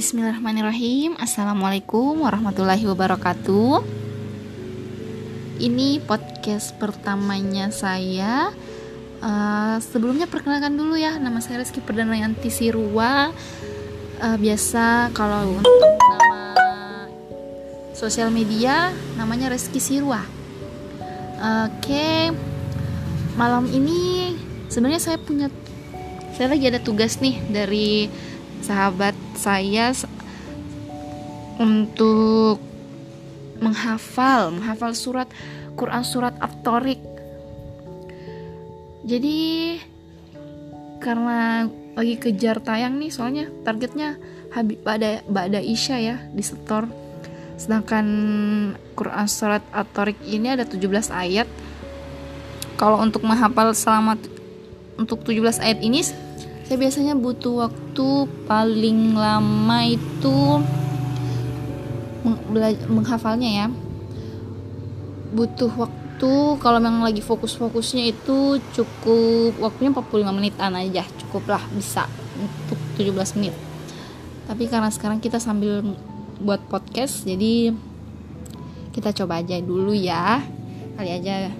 Bismillahirrahmanirrahim. Assalamualaikum warahmatullahi wabarakatuh. Ini podcast pertamanya saya. Uh, Sebelumnya perkenalkan dulu ya Nama saya Rizky Perdanayanti Sirua uh, Biasa kalau untuk nama sosial media Namanya Rizky Sirua Oke okay. Malam ini sebenarnya saya punya Saya lagi ada tugas nih dari sahabat saya untuk menghafal menghafal surat Quran surat At-Tariq. Jadi karena lagi kejar tayang nih soalnya targetnya habis pada pada Isya ya di setor. Sedangkan Quran surat At-Tariq ini ada 17 ayat. Kalau untuk menghafal selama untuk 17 ayat ini saya biasanya butuh waktu paling lama itu menghafalnya ya. Butuh waktu kalau memang lagi fokus-fokusnya itu cukup waktunya 45 menitan aja cukup lah bisa untuk 17 menit. Tapi karena sekarang kita sambil buat podcast jadi kita coba aja dulu ya. Kali aja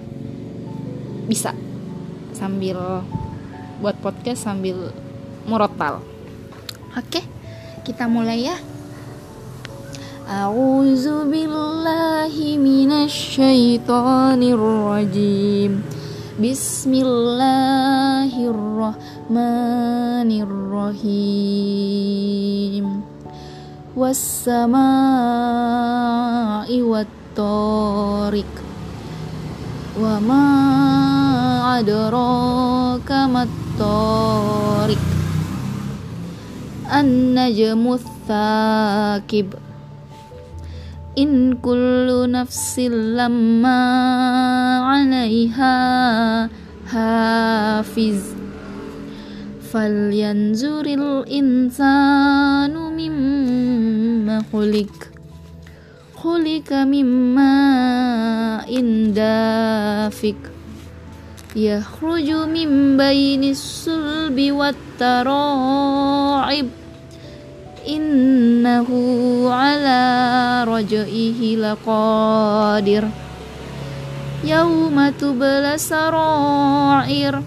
bisa. Sambil buat podcast sambil murotal. Oke, kita mulai ya. A'udzu billahi minasyaitonir rajim. Bismillahirrahmanirrahim. Was-samaa'i wat-tariq. Wa ma adraka mat-tariq An-najmu thakib In kullu nafsin lamma 'alaiha hafiz Falyanzuril insanu mimma khuliq Khulika mimma indafik Yakhruju min bainis sulbi wat tara'ib rajaihi laqadir yauma tubla sarair.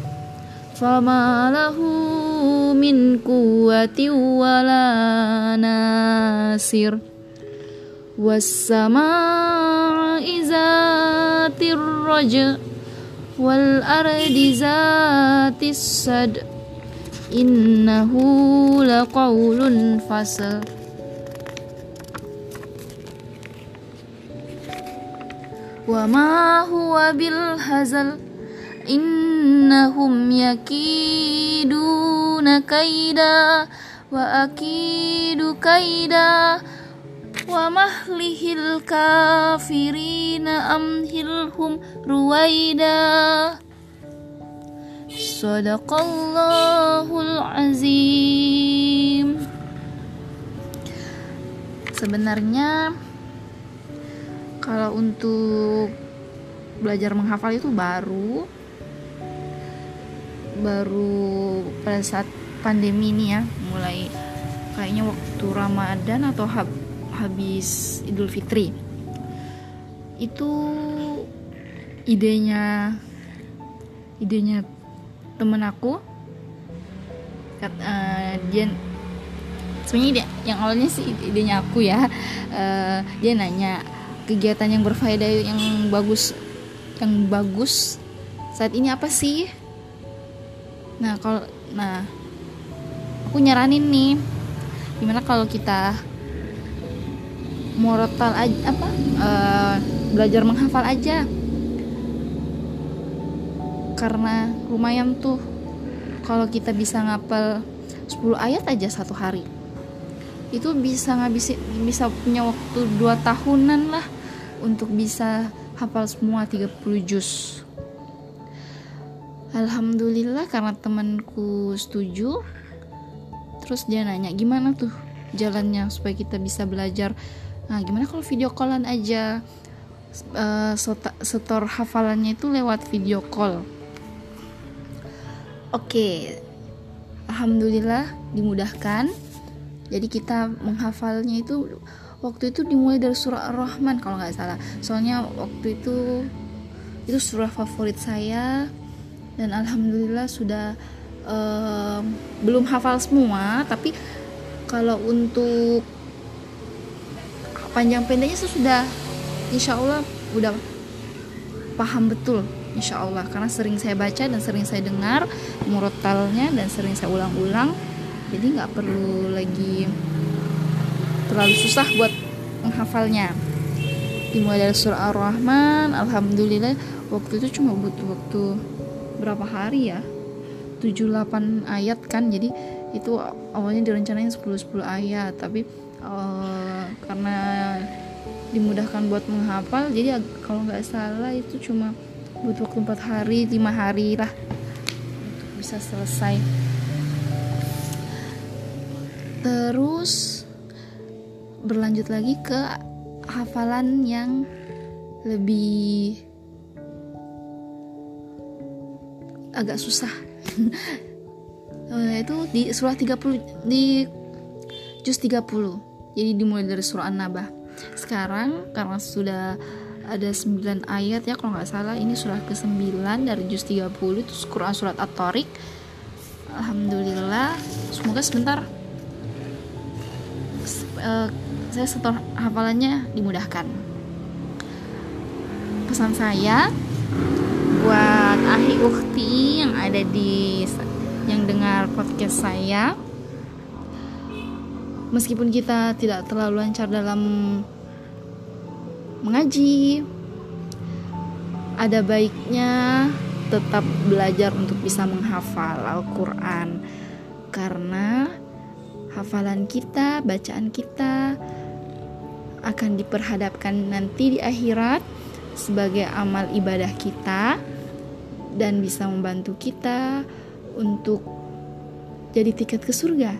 Fama lahu min quwwati wala nasir. Was-samaa'i zatir raja wal ardi zatis sad. Innahu laqaulun wa hazal. Innahum yakiduna kaida. Wa akidu kaida. Wa kafirina amhilhum ruwaida. Sadaqallahul azim. Sebenarnya kalau untuk belajar menghafal itu baru. Baru pada saat pandemi ini ya mulai kayaknya waktu Ramadan atau hab, habis Idul Fitri. Itu idenya idenya temen aku. Uh, dia sebenarnya dia yang awalnya sih idenya aku ya. Uh, dia nanya kegiatan yang berfaedah yang bagus yang bagus saat ini apa sih? Nah kalau nah aku nyaranin nih gimana kalau kita morotal aja apa uh, belajar menghafal aja. Karena lumayan tuh kalau kita bisa ngapal 10 ayat aja satu hari itu bisa ngabisin bisa punya waktu 2 tahunan lah untuk bisa hafal semua 30 juz. Alhamdulillah karena temanku setuju. Terus dia nanya gimana tuh jalannya supaya kita bisa belajar? Nah gimana kalau video callan aja? Uh, setor hafalannya itu lewat video call. Oke, alhamdulillah dimudahkan. jadi kita menghafalnya itu waktu itu dimulai dari surah ar-rahman kalau nggak salah. Soalnya waktu itu itu surah favorit saya. Dan alhamdulillah sudah um, belum hafal semua. Tapi kalau untuk panjang pendeknya sudah insya Allah udah paham betul insya Allah. Karena sering saya baca dan sering saya dengar murotalnya dan sering saya ulang-ulang. Jadi nggak perlu lagi terlalu susah buat menghafalnya. Dimulai dari surah ar-rahman alhamdulillah waktu itu cuma butuh waktu berapa hari ya? 7-8 ayat kan jadi itu awalnya direncanain 10-10 ayat tapi uh, karena dimudahkan buat menghafal jadi kalau nggak salah itu cuma butuh waktu 4 hari 5 hari lah untuk bisa selesai. Terus berlanjut lagi ke hafalan yang lebih agak susah. Eh, itu di surah 30 di juz 30 jadi dimulai dari surah An-Nabah. Sekarang karena sudah ada 9 ayat ya kalau nggak salah ini surah ke-9 dari juz 30 itu Quran surat At-Tariq. Alhamdulillah. Semoga sebentar uh, saya setor hafalannya dimudahkan. Pesan saya buat ahi ukti yang ada di yang dengar podcast saya meskipun kita tidak terlalu lancar dalam mengaji ada baiknya tetap belajar untuk bisa menghafal Al-Quran. Karena hafalan kita, bacaan kita akan diperhadapkan nanti di akhirat sebagai amal ibadah kita dan bisa membantu kita untuk jadi tiket ke surga.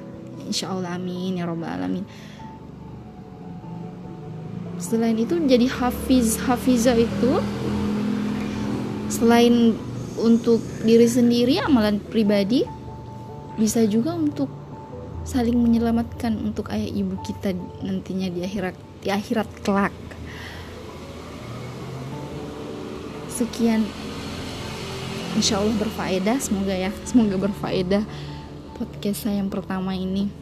Insya Allah amin ya robbal alamin. Selain itu jadi hafiz hafiza itu selain untuk diri sendiri amalan pribadi bisa juga untuk saling menyelamatkan untuk ayah ibu kita nantinya di akhirat di akhirat kelak. Sekian. Insya Allah berfaedah semoga ya. Semoga berfaedah podcast saya yang pertama ini.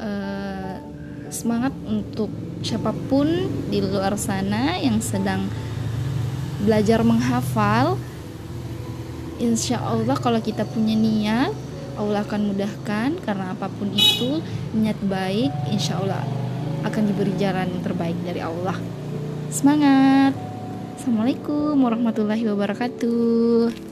Uh, semangat untuk siapa pun di luar sana yang sedang belajar menghafal. Insya Allah kalau kita punya niat Allah akan mudahkan. Karena apa pun itu niat baik insya Allah akan diberi jalan yang terbaik dari Allah. Semangat. Assalamualaikum warahmatullahi wabarakatuh